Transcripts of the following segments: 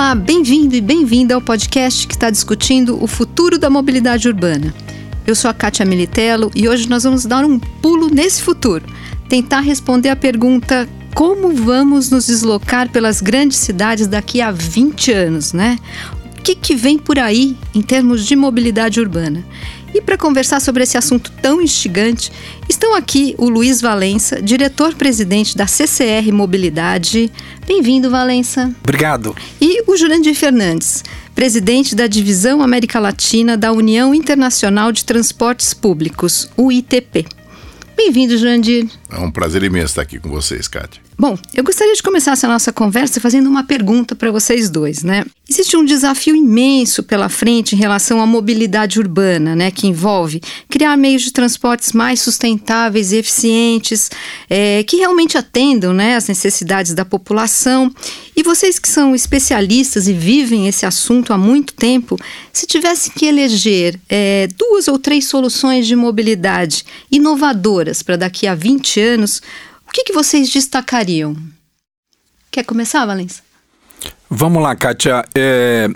Olá, bem-vindo e bem-vinda ao podcast que está discutindo o futuro da mobilidade urbana. Eu sou a Kátia Militello e hoje nós vamos dar um pulo nesse futuro, tentar responder a pergunta como vamos nos deslocar pelas grandes cidades daqui a 20 anos, né? O que, que vem por aí em termos de mobilidade urbana? E para conversar sobre esse assunto tão instigante, estão aqui o Luiz Valença, diretor-presidente da CCR Mobilidade. Bem-vindo, Valença. Obrigado. E o Jurandir Fernandes, presidente da Divisão América Latina da União Internacional de Transportes Públicos, UITP. Bem-vindo, Jurandir. É um prazer imenso estar aqui com vocês, Kátia. Bom, eu gostaria de começar essa nossa conversa fazendo uma pergunta para vocês dois, né? Existe um desafio imenso pela frente em relação à mobilidade urbana, né? Que envolve criar meios de transportes mais sustentáveis e eficientes, é, que realmente atendam né, as necessidades da população. E vocês que são especialistas e vivem esse assunto há muito tempo, se tivessem que eleger é, duas ou três soluções de mobilidade inovadoras para daqui a 20 anos, o que, que vocês destacariam? Quer começar, Valença? Vamos lá, Kátia. É,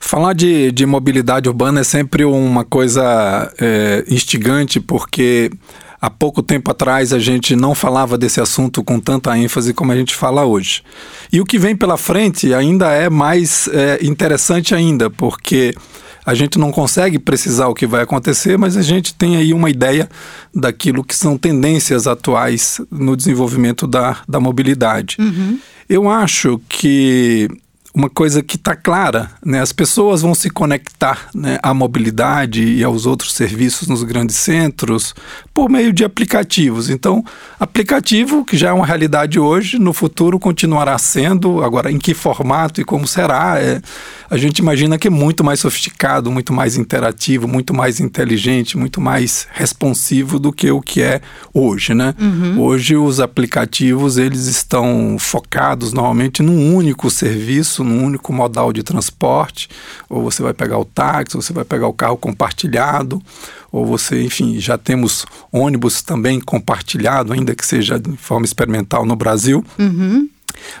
falar de, de mobilidade urbana é sempre uma coisa é, instigante, porque há pouco tempo atrás a gente não falava desse assunto com tanta ênfase como a gente fala hoje. E o que vem pela frente ainda é mais é, interessante ainda, porque a gente não consegue precisar o que vai acontecer, mas a gente tem aí uma ideia daquilo que são tendências atuais no desenvolvimento da, da mobilidade. Uhum. Eu acho que uma coisa que está clara, né? As pessoas vão se conectar né, à mobilidade e aos outros serviços nos grandes centros por meio de aplicativos. Então, aplicativo que já é uma realidade hoje, no futuro continuará sendo. Agora, em que formato e como será? É, a gente imagina que é muito mais sofisticado, muito mais interativo, muito mais inteligente, muito mais responsivo do que o que é hoje, né? Uhum. Hoje os aplicativos eles estão focados normalmente num único serviço num único modal de transporte, ou você vai pegar o táxi, ou você vai pegar o carro compartilhado, ou você, enfim, já temos ônibus também compartilhado, ainda que seja de forma experimental no Brasil. Uhum.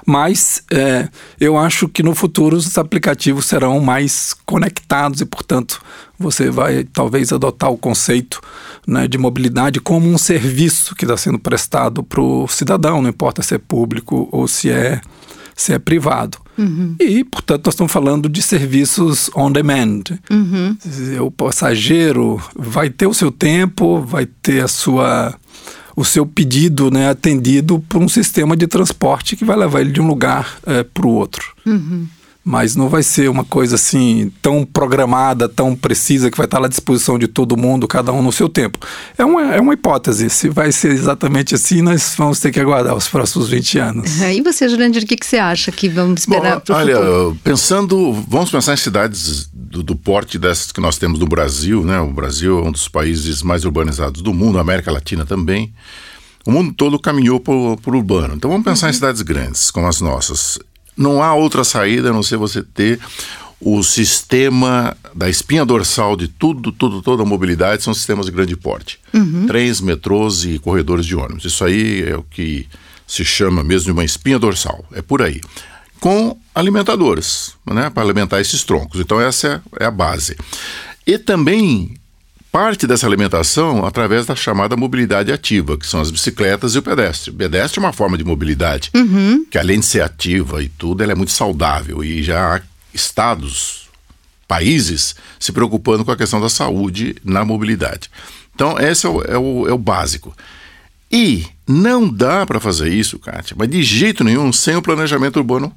Mas é, eu acho que no futuro os aplicativos serão mais conectados e, portanto, você vai talvez adotar o conceito né, de mobilidade como um serviço que está sendo prestado para o cidadão, não importa se é público ou se é, se é privado. Uhum. E, portanto, nós estamos falando de serviços on demand. Uhum. O passageiro vai ter o seu tempo, vai ter a sua, o seu pedido né, atendido por um sistema de transporte que vai levar ele de um lugar é, eh, para o outro. Uhum mas não vai ser uma coisa assim tão programada, tão precisa, que vai estar à disposição de todo mundo, cada um no seu tempo. É uma, é uma hipótese. Se vai ser exatamente assim, nós vamos ter que aguardar os próximos 20 anos. E você, Jurandir, o que, que você acha que vamos esperar para Olha, futuro? pensando, vamos pensar em cidades do, do, porte dessas que nós temos no Brasil, né? O Brasil é um dos países mais urbanizados do mundo, a América Latina também. O mundo todo caminhou para o urbano. Então vamos pensar uhum. em cidades grandes, como as nossas. Não há outra saída a não ser você ter o sistema da espinha dorsal de tudo, tudo, toda a mobilidade são sistemas de grande porte. Uhum. Trens, metrôs e corredores de ônibus. Isso aí é o que se chama mesmo de uma espinha dorsal. É por aí. Com alimentadores, né, para alimentar esses troncos. Então, essa é, é a base. E também parte dessa alimentação através da chamada mobilidade ativa, que são as bicicletas e o pedestre. O pedestre é uma forma de mobilidade uhum. que, além de ser ativa e tudo, ela é muito saudável e já há estados, países se preocupando com a questão da saúde na mobilidade. Então, esse é o, é o, é o básico. E não dá para fazer isso, Kátia, mas de jeito nenhum sem o planejamento urbano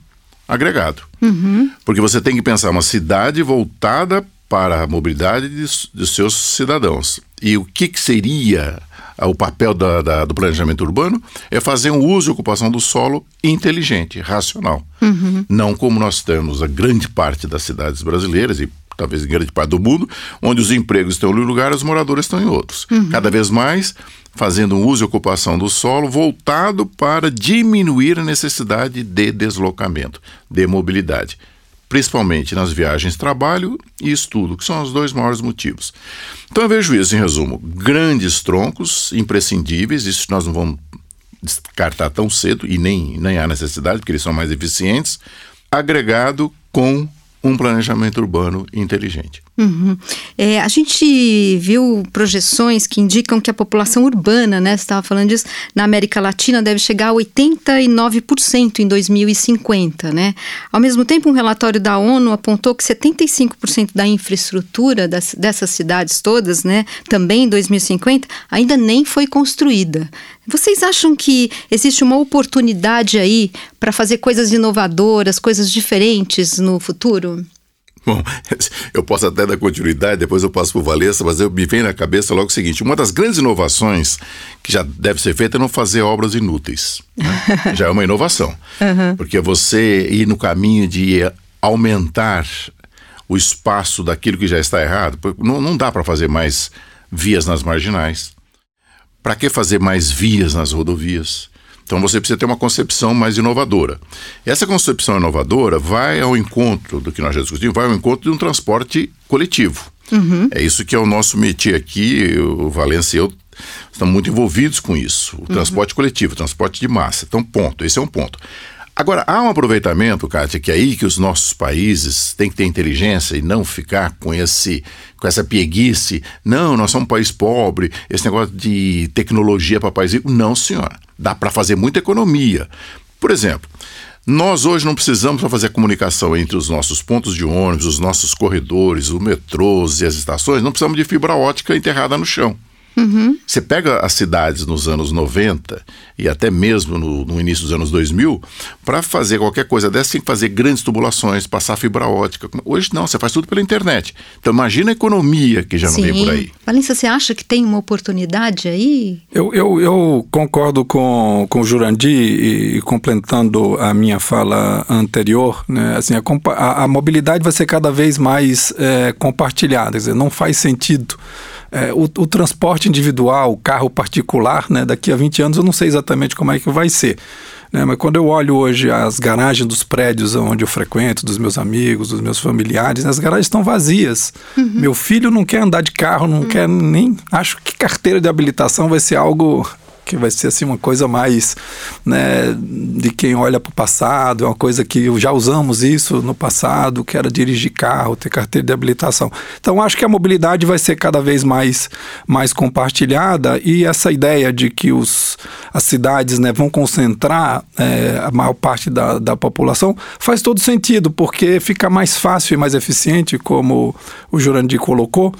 agregado. Uhum. Porque você tem que pensar uma cidade voltada para a mobilidade de, de seus cidadãos. E o que, que seria o papel da, da, do planejamento urbano? É fazer um uso e ocupação do solo inteligente, racional. Uhum. Não como nós temos a grande parte das cidades brasileiras e talvez em grande parte do mundo, onde os empregos estão em um lugar, os moradores estão em outros. Uhum. Cada vez mais fazendo um uso e ocupação do solo voltado para diminuir a necessidade de deslocamento, de mobilidade principalmente nas viagens trabalho e estudo, que são os dois maiores motivos. Então eu vejo isso, em resumo, grandes troncos imprescindíveis, isso nós não vamos descartar tão cedo e nem, nem há necessidade, porque eles são mais eficientes, agregado com um planejamento urbano inteligente. Uhum. É, a gente viu projeções que indicam que a população urbana, né, você estava falando disso, na América Latina deve chegar a 89% em 2050, né? Ao mesmo tempo, um relatório da ONU apontou que 75% da infraestrutura das, dessas cidades todas, né, também em 2050, ainda nem foi construída. Vocês acham que existe uma oportunidade aí para fazer coisas inovadoras, coisas diferentes no futuro? Bom, eu posso até dar continuidade, depois eu passo para o Valessa, mas eu, me vem na cabeça logo o seguinte: uma das grandes inovações que já deve ser feita é não fazer obras inúteis. Né? já é uma inovação. Uhum. Porque você ir no caminho de aumentar o espaço daquilo que já está errado, não, não dá para fazer mais vias nas marginais. Para que fazer mais vias nas rodovias? Então você precisa ter uma concepção mais inovadora. Essa concepção inovadora vai ao encontro do que nós já discutimos, vai ao encontro de um transporte coletivo. Uhum. É isso que é o nosso métier aqui, o Valência e eu estamos muito envolvidos com isso. O uhum. transporte coletivo, o transporte de massa. Então, ponto. Esse é um ponto. Agora, há um aproveitamento, Kátia, que é aí que os nossos países têm que ter inteligência e não ficar com esse com essa pieguice. Não, nós somos um país pobre, esse negócio de tecnologia para país rico. Não, senhora. Dá para fazer muita economia. Por exemplo, nós hoje não precisamos para fazer a comunicação entre os nossos pontos de ônibus, os nossos corredores, os metrôs e as estações, não precisamos de fibra ótica enterrada no chão. Uhum. Você pega as cidades nos anos 90 e até mesmo no, no início dos anos 2000, para fazer qualquer coisa dessa, tem que fazer grandes tubulações, passar fibra ótica. Hoje não, você faz tudo pela internet. Então imagina a economia que já Sim. não vem por aí. Valência, você acha que tem uma oportunidade aí? Eu, eu, eu concordo com, com o Jurandir e, e completando a minha fala anterior, né, assim, a, a, a mobilidade vai ser cada vez mais é, compartilhada, quer dizer, não faz sentido é, o, o, transporte individual, o carro particular, né, daqui a 20 anos eu não sei exatamente como é que vai ser. Né? Mas quando eu olho hoje as garagens dos prédios onde eu frequento, dos meus amigos, dos meus familiares, as garagens estão vazias. Uhum. Meu filho não quer andar de carro, não uhum. quer nem. Acho que carteira de habilitação vai ser algo que vai ser assim uma coisa mais né, de quem olha para o passado, é uma coisa que já usamos isso no passado, que era dirigir carro, ter carteira de habilitação. Então acho que a mobilidade vai ser cada vez mais, mais compartilhada e essa ideia de que os, as cidades né, vão concentrar é, a maior parte da, da população faz todo sentido, porque fica mais fácil e mais eficiente, como o Jurandir colocou,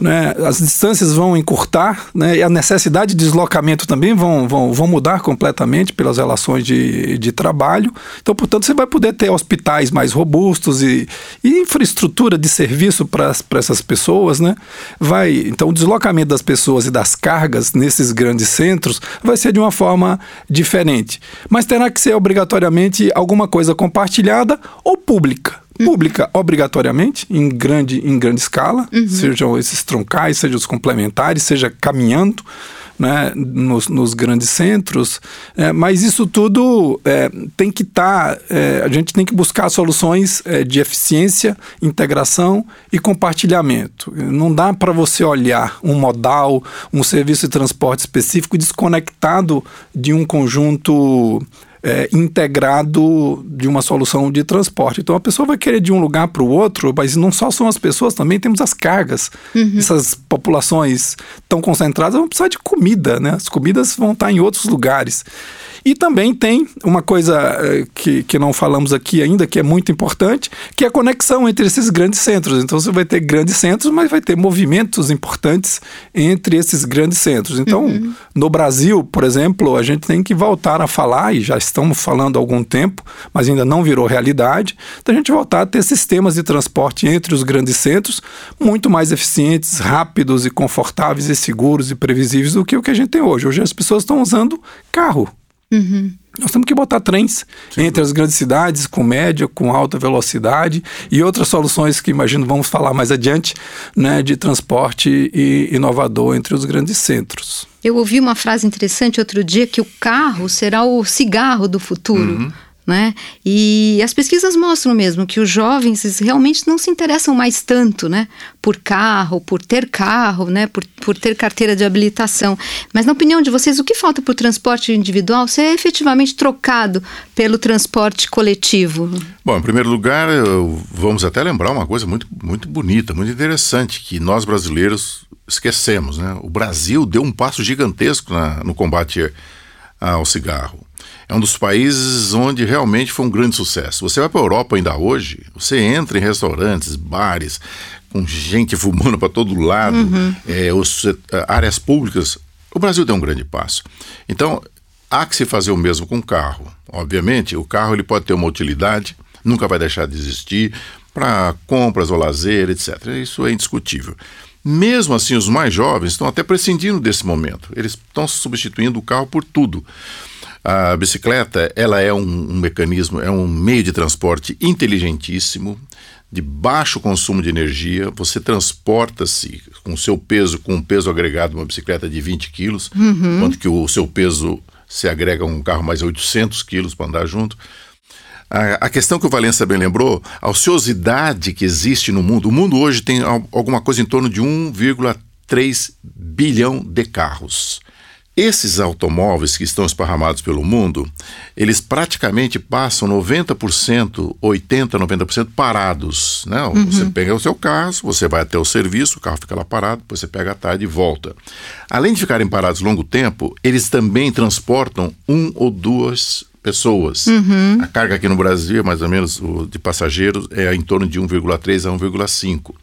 né, as distâncias vão encurtar né, e a necessidade de deslocamento também vão, vão, vão mudar completamente pelas relações de, de trabalho. Então, portanto, você vai poder ter hospitais mais robustos e, e infraestrutura de serviço para essas pessoas, né? Vai, então, o deslocamento das pessoas e das cargas nesses grandes centros vai ser de uma forma diferente. Mas terá que ser obrigatoriamente alguma coisa compartilhada ou pública pública obrigatoriamente em grande em grande escala, uhum. sejam esses troncais, sejam os complementares, seja caminhando, né, nos, nos grandes centros, é, mas isso tudo é, tem que estar, tá, é, a gente tem que buscar soluções é, de eficiência, integração e compartilhamento. Não dá para você olhar um modal, um serviço de transporte específico desconectado de um conjunto é, integrado de uma solução de transporte. Então a pessoa vai querer de um lugar para o outro, mas não só são as pessoas, também temos as cargas. Uhum. Essas populações tão concentradas vão precisar de comida, né? As comidas vão estar em outros lugares. E também tem uma coisa eh, que, que não falamos aqui ainda, que é muito importante, que é a conexão entre esses grandes centros. Então você vai ter grandes centros, mas vai ter movimentos importantes entre esses grandes centros. Então, uhum. no Brasil, por exemplo, a gente tem que voltar a falar, e já estamos falando há algum tempo, mas ainda não virou realidade, da gente voltar a ter sistemas de transporte entre os grandes centros muito mais eficientes, rápidos e confortáveis e seguros e previsíveis do que o que a gente tem hoje. Hoje as pessoas estão usando carro. Uhum. Nós temos que botar trens Sim, entre as grandes cidades, com média, com alta velocidade e outras soluções que imagino vamos falar mais adiante, né, de transporte e inovador entre os grandes centros. Eu ouvi uma frase interessante outro dia que o carro será o cigarro do futuro. Uhum. Né? E as pesquisas mostram mesmo que os jovens realmente não se interessam mais tanto, né? Por carro, por ter carro, né? Por, por ter carteira de habilitação. Mas na opinião de vocês, o que falta para o transporte individual ser efetivamente trocado pelo transporte coletivo? Bom, em primeiro lugar, vamos até lembrar uma coisa muito, muito bonita, muito interessante, que nós brasileiros esquecemos, né? O Brasil deu um passo gigantesco na, no combate ao cigarro é um dos países onde realmente foi um grande sucesso. Você vai para a Europa ainda hoje, você entra em restaurantes, bares, com gente fumando para todo lado, uhum. é, os, é, áreas públicas. O Brasil deu um grande passo. Então, há que se fazer o mesmo com o carro. Obviamente, o carro ele pode ter uma utilidade, nunca vai deixar de existir para compras ou lazer, etc. Isso é indiscutível. Mesmo assim, os mais jovens estão até prescindindo desse momento. Eles estão substituindo o carro por tudo. A bicicleta, ela é um, um mecanismo, é um meio de transporte inteligentíssimo, de baixo consumo de energia, você transporta-se com o seu peso, com um peso agregado, uma bicicleta de 20 quilos, uhum. enquanto que o seu peso se agrega a um carro mais 800 quilos para andar junto. A, a, questão que o Valença bem lembrou, a ociosidade que existe no mundo. O mundo hoje tem alguma coisa em torno de 1,3 bilhão de carros. Esses automóveis que estão esparramados pelo mundo, eles praticamente passam 90%, 80%, 90% parados. Né? Uhum. Você pega o seu carro, você vai até o serviço, o carro fica lá parado, depois você pega a tarde e volta. Além de ficarem parados longo tempo, eles também transportam um ou duas pessoas. Uhum. A carga aqui no Brasil, mais ou menos, de passageiros, é em torno de 1,3 a 1,5.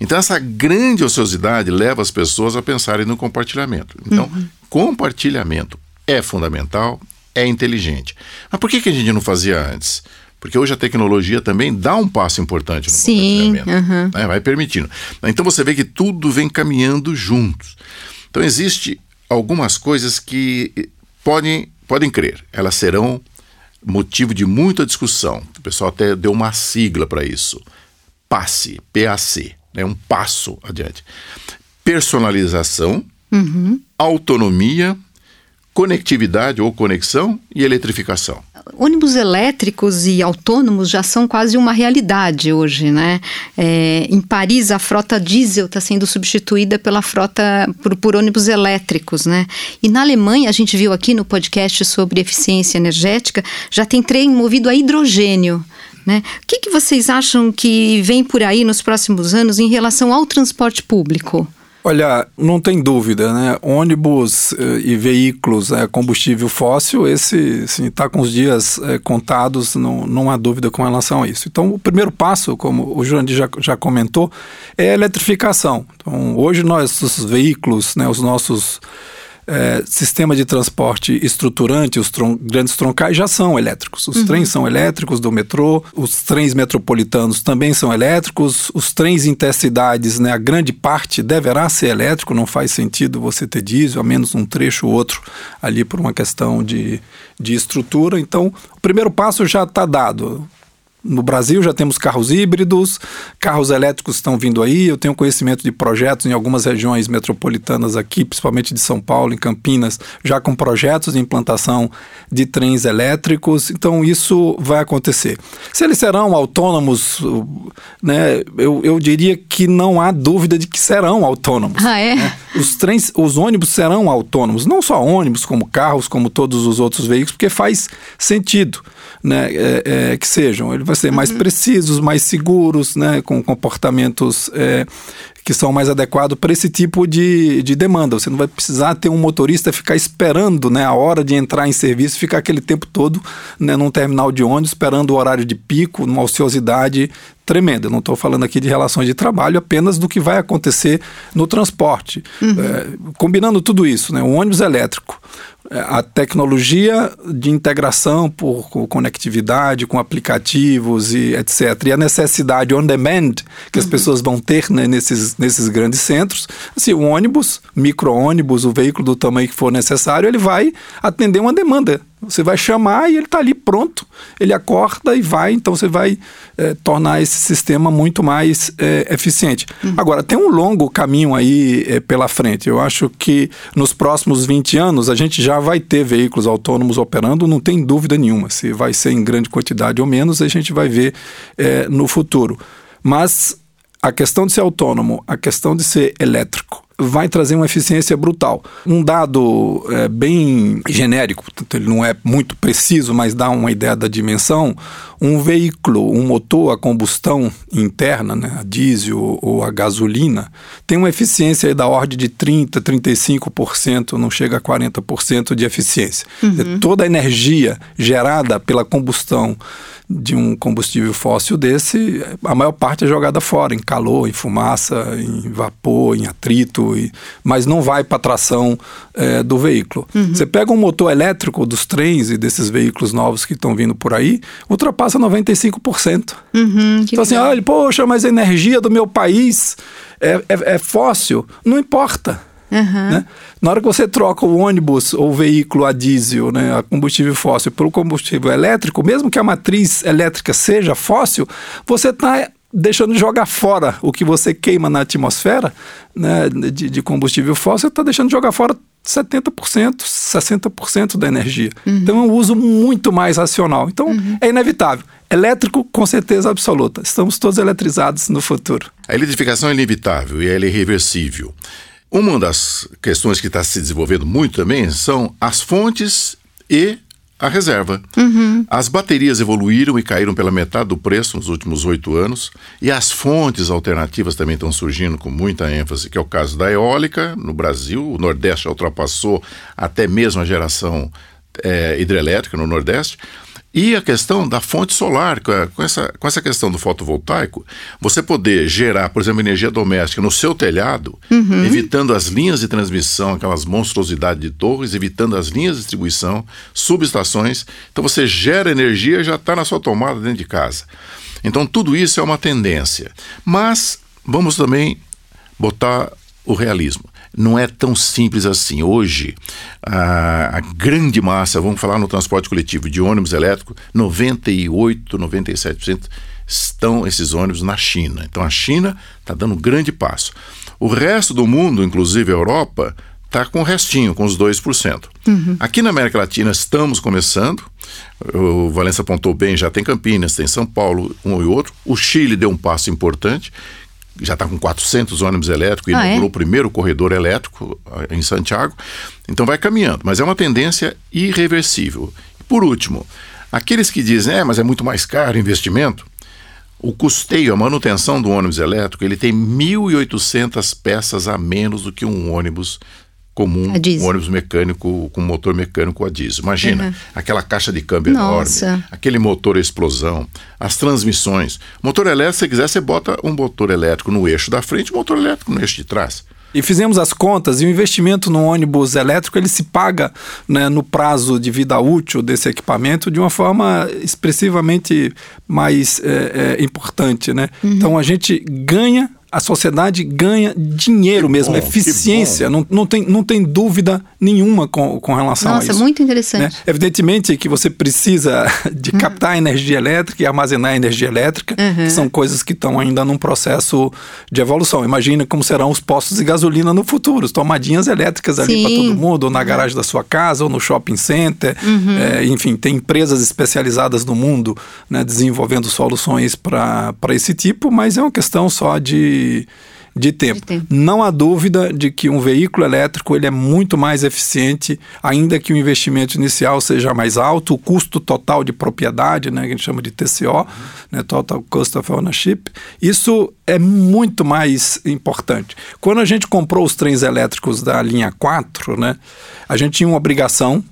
Então, essa grande ociosidade leva as pessoas a pensarem no compartilhamento. Então, uhum. compartilhamento é fundamental, é inteligente. Mas por que, que a gente não fazia antes? Porque hoje a tecnologia também dá um passo importante no Sim, compartilhamento. Uhum. Né? Vai permitindo. Então, você vê que tudo vem caminhando juntos. Então, existe algumas coisas que podem podem crer, elas serão motivo de muita discussão. O pessoal até deu uma sigla para isso. PASSE, PAC, né, um passo adiante. Personalização, uhum. autonomia, conectividade ou conexão e eletrificação. Ônibus elétricos e autônomos já são quase uma realidade hoje, né? É, em Paris, a frota diesel está sendo substituída pela frota por, por, ônibus elétricos, né? E na Alemanha, a gente viu aqui no podcast sobre eficiência energética, já tem trem movido a hidrogênio. Né? O que, que vocês acham que vem por aí nos próximos anos em relação ao transporte público? Olha, não tem dúvida, né? Ônibus eh, e veículos eh, combustível fóssil, esse está com os dias eh, contados, não, não há dúvida com relação a isso. Então, o primeiro passo, como o Jurandir já, já comentou, é a eletrificação. Então, hoje nós, os veículos, né, os nossos é, sistema de transporte estruturante, os tron grandes troncais já são elétricos. Os uhum. trens são elétricos do metrô, os trens metropolitanos também são elétricos, os trens intercidades, né, a grande parte deverá ser elétrico, não faz sentido você ter diesel, a menos um trecho ou outro ali por uma questão de, de estrutura. Então, o primeiro passo já está dado. No Brasil já temos carros híbridos, carros elétricos estão vindo aí. Eu tenho conhecimento de projetos em algumas regiões metropolitanas aqui, principalmente de São Paulo, em Campinas, já com projetos de implantação de trens elétricos. Então isso vai acontecer. Se eles serão autônomos, né, eu, eu diria que não há dúvida de que serão autônomos. Ah, é? Né? Os trens, os ônibus serão autônomos, não só ônibus, como carros, como todos os outros veículos, porque faz sentido né, é, é, que sejam. Ele vai ser mais uhum. precisos, mais seguros, né, com comportamentos é, que são mais adequados para esse tipo de, de demanda. Você não vai precisar ter um motorista ficar esperando né, a hora de entrar em serviço, ficar aquele tempo todo né, num terminal de ônibus, esperando o horário de pico, numa ociosidade tremenda. Eu não estou falando aqui de relações de trabalho, apenas do que vai acontecer no transporte. Uhum. É, combinando tudo isso, né, o ônibus elétrico, a tecnologia de integração por conectividade com aplicativos e etc. E a necessidade on demand que as uhum. pessoas vão ter né, nesses, nesses grandes centros. Assim, o ônibus, micro-ônibus, o veículo do tamanho que for necessário, ele vai atender uma demanda Você vai chamar e ele está ali pronto, ele acorda e vai, então você vai é, tornar esse sistema muito mais é, eficiente. Uhum. Agora, tem um longo caminho aí é, pela frente. Eu acho que nos próximos 20 anos a gente já vai ter veículos autônomos operando, não tem dúvida nenhuma. Se vai ser em grande quantidade ou menos, a gente vai ver é, no futuro. Mas a questão de ser autônomo, a questão de ser elétrico, vai trazer uma eficiência brutal. Um dado é, bem genérico, ele não é muito preciso, mas dá uma ideia da dimensão. Um veículo, um motor a combustão interna, né, a diesel ou a gasolina, tem uma eficiência da ordem de 30%, 35%, não chega a 40% de eficiência. Uhum. Toda a energia gerada pela combustão de um combustível fóssil desse, a maior parte é jogada fora, em calor, em fumaça, em vapor, em atrito, e, mas não vai para a tração é, do veículo. Uhum. Você pega um motor elétrico dos trens e desses veículos novos que estão vindo por aí, ultrapassa 95%. Uhum, então assim, olha, poxa, mas a energia do meu país é, é, é fóssil. Não importa. Uhum. Né? Na hora que você troca o ônibus ou o veículo a diesel, né, a combustível fóssil, pelo combustível elétrico, mesmo que a matriz elétrica seja fóssil, você está deixando de jogar fora o que você queima na atmosfera né, de, de combustível fóssil, está deixando de jogar fora 70%, 60% da energia. Uhum. Então é um uso muito mais racional. Então uhum. é inevitável. Elétrico, com certeza absoluta. Estamos todos eletrizados no futuro. A eletrificação é inevitável e ela é irreversível. Uma das questões que está se desenvolvendo muito também são as fontes e a reserva. Uhum. As baterias evoluíram e caíram pela metade do preço nos últimos oito anos, e as fontes alternativas também estão surgindo com muita ênfase, que é o caso da eólica no Brasil. O Nordeste ultrapassou até mesmo a geração é, hidrelétrica no Nordeste. E a questão da fonte solar, com essa, com essa questão do fotovoltaico, você poder gerar, por exemplo, energia doméstica no seu telhado, uhum. evitando as linhas de transmissão, aquelas monstruosidades de torres, evitando as linhas de distribuição, subestações. Então você gera energia e já está na sua tomada dentro de casa. Então tudo isso é uma tendência. Mas vamos também botar o realismo não é tão simples assim. Hoje, a, a, grande massa, vamos falar no transporte coletivo de ônibus elétrico, 98, 97% estão esses ônibus na China. Então a China está dando um grande passo. O resto do mundo, inclusive a Europa, está com o restinho, com os 2%. Uhum. Aqui na América Latina estamos começando. O Valença apontou bem, já tem Campinas, tem São Paulo, um e outro. O Chile deu um passo importante já está com 400 ônibus elétricos, ah, inaugurou é? o primeiro corredor elétrico eh, em Santiago. Então vai caminhando, mas é uma tendência irreversível. E por último, aqueles que dizem, é, mas é muito mais caro o investimento, o custeio, a manutenção do ônibus elétrico, ele tem 1.800 peças a menos do que um ônibus comum, um ônibus mecânico com motor mecânico a diesel. Imagina, uhum. aquela caixa de câmbio Nossa. enorme, aquele motor a explosão, as transmissões. Motor elétrico, se quiser, você bota um motor elétrico no eixo da frente, motor elétrico no eixo de trás. E fizemos as contas e o investimento no ônibus elétrico ele se paga né, no prazo de vida útil desse equipamento de uma forma expressivamente mais é, é, importante. Né? Uhum. Então a gente ganha a sociedade ganha dinheiro que mesmo, bom, eficiência, não, não, tem, não tem dúvida nenhuma com, com relação Nossa, a isso. Nossa, muito interessante. Né? Evidentemente que você precisa de uhum. captar energia elétrica e armazenar energia elétrica, uhum. que são coisas que estão ainda num processo de evolução. Imagina como serão os postos de gasolina no futuro, as tomadinhas elétricas ali para todo mundo, ou na garagem da sua casa, ou no shopping center. Uhum. É, enfim, tem empresas especializadas no mundo né, desenvolvendo soluções para esse tipo, mas é uma questão só de de, tempo. de tempo. Não há dúvida de que um veículo elétrico ele é muito mais eficiente, ainda que o investimento inicial seja mais alto, o custo total de propriedade, né, que a gente chama de TCO, uhum. né, Total Cost of Ownership, isso é muito mais importante. Quando a gente comprou os trens elétricos da linha 4, né, a gente tinha uma obrigação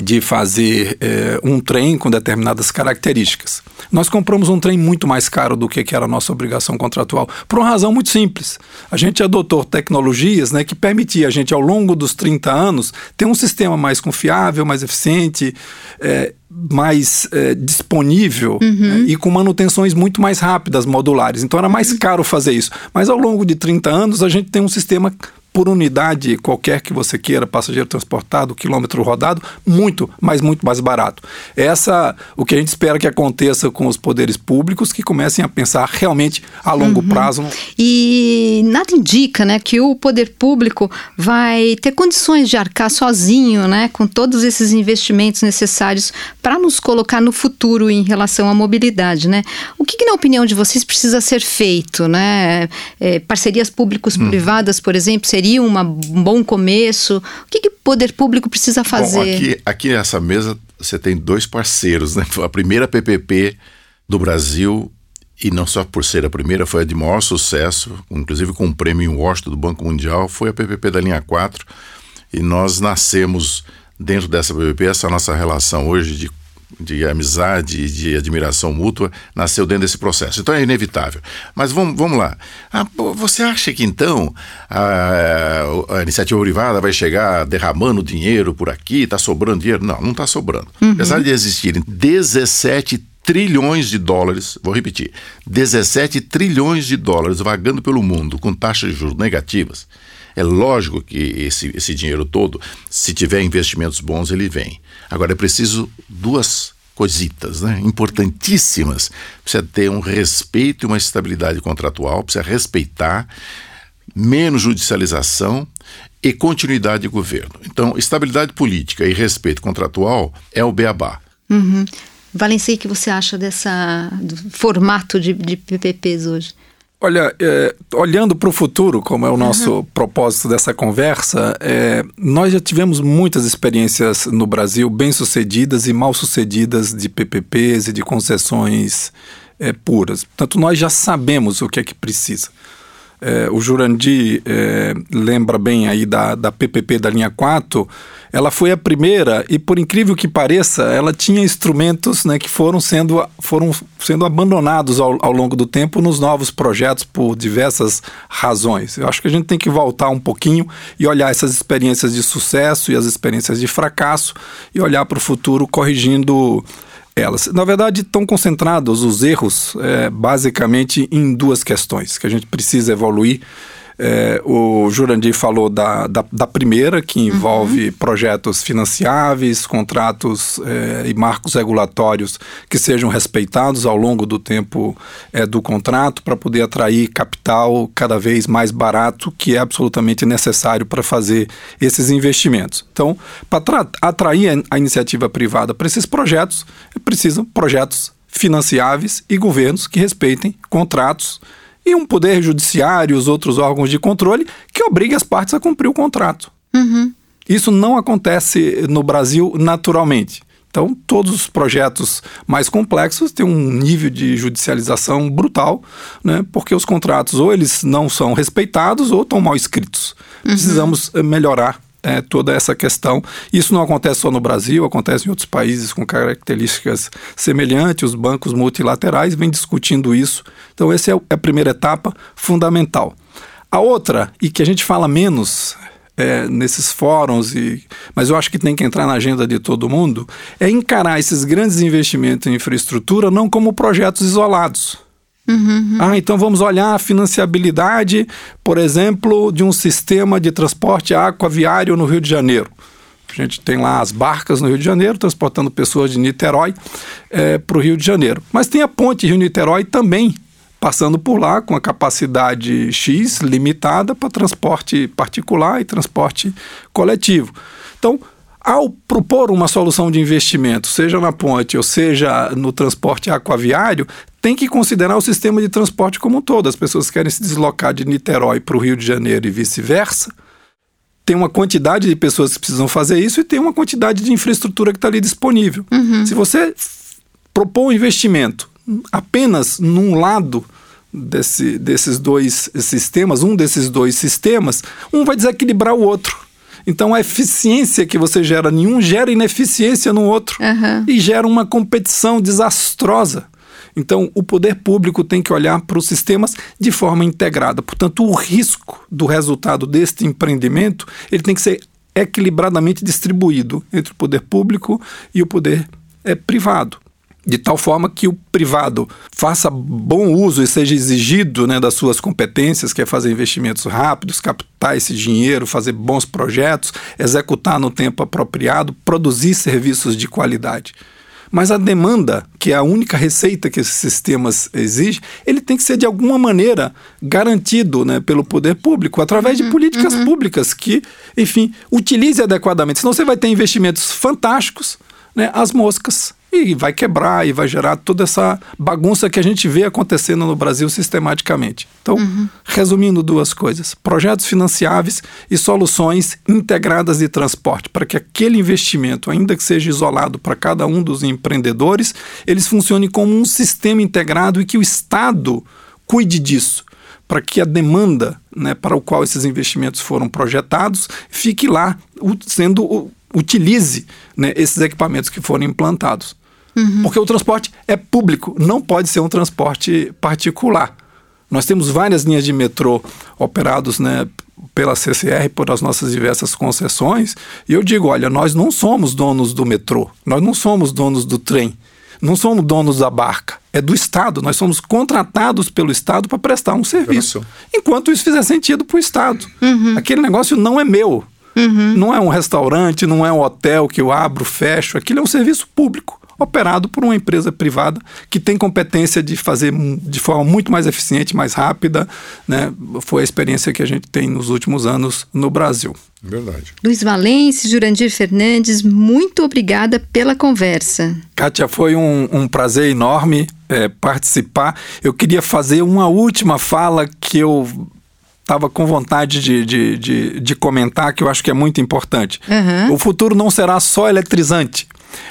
de fazer é, um trem com determinadas características. Nós compramos um trem muito mais caro do que, que era a nossa obrigação contratual, por uma razão muito simples. A gente adotou tecnologias né, que permitia a gente, ao longo dos 30 anos, ter um sistema mais confiável, mais eficiente, é, mais é, disponível uhum. né, e com manutenções muito mais rápidas, modulares. Então era mais caro fazer isso. Mas ao longo de 30 anos, a gente tem um sistema por unidade qualquer que você queira, passageiro transportado, quilômetro rodado, muito, mas muito mais barato. Essa o que a gente espera que aconteça com os poderes públicos que comecem a pensar realmente a longo uhum. prazo. E nada indica, né, que o poder público vai ter condições de arcar sozinho, né, com todos esses investimentos necessários para nos colocar no futuro em relação à mobilidade, né? O que, que na opinião de vocês precisa ser feito, né? É, parcerias públicos-privadas, hum. por exemplo, seria uma, um bom começo? O que, que o poder público precisa fazer? Bom, aqui, aqui nessa mesa você tem dois parceiros, né? A primeira PPP do Brasil e não só por ser a primeira, foi a de maior sucesso, inclusive com um prêmio em Washington do Banco Mundial, foi a PPP da linha 4. E nós nascemos dentro dessa PPP, essa nossa relação hoje de de amizade e de admiração mútua nasceu dentro desse processo. Então é inevitável. Mas vamos, vamos lá. Ah, você acha que então a, a, iniciativa privada vai chegar derramando dinheiro por aqui, está sobrando dinheiro? Não, não está sobrando. Uhum. Apesar de existirem 17 trilhões de dólares, vou repetir, 17 trilhões de dólares vagando pelo mundo com taxas de juros negativas. É lógico que esse, esse dinheiro todo, se tiver investimentos bons, ele vem. Agora é preciso duas coisitas, né? Importantíssimas. Precisa ter um respeito e uma estabilidade contratual, precisa respeitar, menos judicialização e continuidade de governo. Então, estabilidade política e respeito contratual é o beabá. Uhum. Valencia, o que você acha dessa formato de, de PPPs hoje? Olha, é, olhando para o futuro, como é o nosso uhum. propósito dessa conversa, é, nós já tivemos muitas experiências no Brasil bem-sucedidas e mal-sucedidas de PPPs e de concessões é, puras. Portanto, nós já sabemos o que é que precisa. É, o Jurandir é, lembra bem aí da, da PPP da linha 4, ela foi a primeira e, por incrível que pareça, ela tinha instrumentos né, que foram sendo, foram sendo abandonados ao, ao longo do tempo nos novos projetos por diversas razões. Eu acho que a gente tem que voltar um pouquinho e olhar essas experiências de sucesso e as experiências de fracasso e olhar para o futuro corrigindo elas. Na verdade, estão concentrados os erros é, basicamente em duas questões que a gente precisa evoluir é, o Jurandir falou da, da, da primeira, que envolve uhum. projetos financiáveis, contratos é, e marcos regulatórios que sejam respeitados ao longo do tempo é, do contrato para poder atrair capital cada vez mais barato, que é absolutamente necessário para fazer esses investimentos. Então, para atrair a, a iniciativa privada para esses projetos, é preciso projetos financiáveis e governos que respeitem contratos e um poder judiciário e os outros órgãos de controle que obrigue as partes a cumprir o contrato. Uhum. Isso não acontece no Brasil naturalmente. Então, todos os projetos mais complexos têm um nível de judicialização brutal, né? porque os contratos ou eles não são respeitados ou estão mal escritos. Uhum. Precisamos eh, melhorar é, toda essa questão. Isso não acontece só no Brasil, acontece em outros países com características semelhantes. Os bancos multilaterais vêm discutindo isso. Então, essa é, é a primeira etapa fundamental. A outra, e que a gente fala menos é, nesses fóruns, e, mas eu acho que tem que entrar na agenda de todo mundo, é encarar esses grandes investimentos em infraestrutura não como projetos isolados. Uhum. Ah, então vamos olhar a financiabilidade, por exemplo, de um sistema de transporte aquaviário no Rio de Janeiro. A gente tem lá as barcas no Rio de Janeiro, transportando pessoas de Niterói é, para o Rio de Janeiro. Mas tem a ponte Rio-Niterói também, passando por lá com a capacidade X limitada para transporte particular e transporte coletivo. Então, ao propor uma solução de investimento, seja na ponte ou seja no transporte aquaviário, tem que considerar o sistema de transporte como um todo. As pessoas querem se deslocar de Niterói para o Rio de Janeiro e vice-versa. Tem uma quantidade de pessoas que precisam fazer isso e tem uma quantidade de infraestrutura que está ali disponível. Uhum. Se você propor um investimento apenas num lado desse, desses dois sistemas, um desses dois sistemas, um vai desequilibrar o outro. Então a eficiência que você gera em um gera ineficiência no outro uhum. e gera uma competição desastrosa. Então, o poder público tem que olhar para os sistemas de forma integrada. Portanto, o risco do resultado deste empreendimento ele tem que ser equilibradamente distribuído entre o poder público e o poder é, privado. De tal forma que o privado faça bom uso e seja exigido né, das suas competências, que é fazer investimentos rápidos, captar esse dinheiro, fazer bons projetos, executar no tempo apropriado, produzir serviços de qualidade. Mas a demanda, que é a única receita que esses sistemas exigem, ele tem que ser de alguma maneira garantido né, pelo poder público, através uhum, de políticas uhum. públicas que, enfim, utilize adequadamente. Senão você vai ter investimentos fantásticos, né, as moscas e vai quebrar e vai gerar toda essa bagunça que a gente vê acontecendo no Brasil sistematicamente. Então, uhum. resumindo duas coisas: projetos financiáveis e soluções integradas de transporte, para que aquele investimento, ainda que seja isolado para cada um dos empreendedores, eles funcionem como um sistema integrado e que o Estado cuide disso para que a demanda né, para o qual esses investimentos foram projetados fique lá sendo utilize né, esses equipamentos que foram implantados. Uhum. Porque o transporte é público, não pode ser um transporte particular. Nós temos várias linhas de metrô operados né, pela CCR, por as nossas diversas concessões, e eu digo: olha, nós não somos donos do metrô, nós não somos donos do trem, não somos donos da barca, é do Estado, nós somos contratados pelo Estado para prestar um serviço. Enquanto isso fizer sentido para o Estado. Uhum. Aquele negócio não é meu. Uhum. Não é um restaurante, não é um hotel que eu abro, fecho. Aquilo é um serviço público operado por uma empresa privada que tem competência de fazer de forma muito mais eficiente, mais rápida. Né? Foi a experiência que a gente tem nos últimos anos no Brasil. Verdade. Luiz Valência, Jurandir Fernandes, muito obrigada pela conversa. Kátia, foi um, um prazer enorme é, participar. Eu queria fazer uma última fala que eu estava com vontade de, de, de, de, comentar, que eu acho que é muito importante. Uhum. O futuro não será só eletrizante.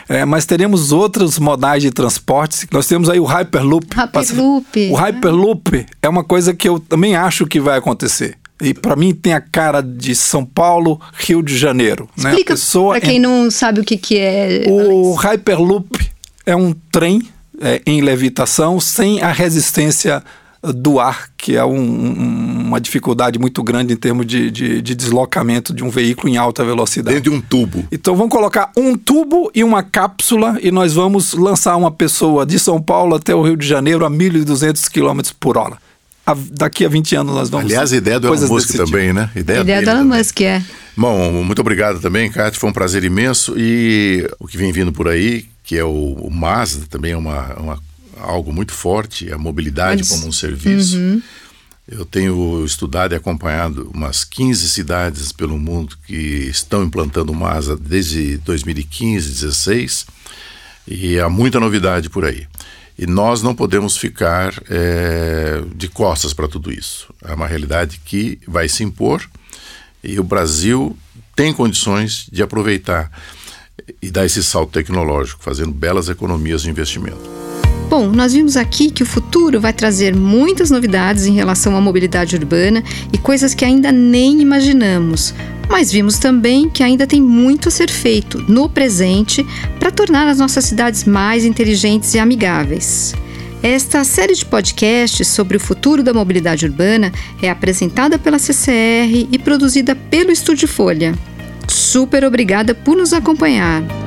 É, mas teremos outros modais de transporte. Nós temos aí o Hyperloop. Hyperloop. O Hyperloop é uma coisa que eu também acho que vai acontecer. E para mim tem a cara de São Paulo, Rio de Janeiro. Né? Explica né? para quem não sabe o que, que é. O Hyperloop é um trem é, em levitação sem a resistência do ar, que é um, uma dificuldade muito grande em termos de, de, de, deslocamento de um veículo em alta velocidade. Dentro de um tubo. Então vamos colocar um tubo e uma cápsula e nós vamos lançar uma pessoa de São Paulo até o Rio de Janeiro a 1.200 km por hora. A, daqui a 20 anos nós vamos. Aliás, a ideia do Elon Musk também, né? Ideia, ideia do Elon Musk, é. Bom, muito obrigado também, Cátia. Foi um prazer imenso. E o que vem vindo por aí, que é o, o Mazda, também é uma, uma algo muito forte, a mobilidade Mas, como um serviço. Uhum. Eu tenho estudado e acompanhado umas 15 cidades pelo mundo que estão implantando o MASA desde 2015, 2016, e há muita novidade por aí. E nós não podemos ficar é, de costas para tudo isso. É uma realidade que vai se impor e o Brasil tem condições de aproveitar e dar esse salto tecnológico, fazendo belas economias de investimento. Bom, nós vimos aqui que o futuro vai trazer muitas novidades em relação à mobilidade urbana e coisas que ainda nem imaginamos. Mas vimos também que ainda tem muito a ser feito no presente para tornar as nossas cidades mais inteligentes e amigáveis. Esta série de podcasts sobre o futuro da mobilidade urbana é apresentada pela CCR e produzida pelo Estúdio Folha. Super obrigada por nos acompanhar.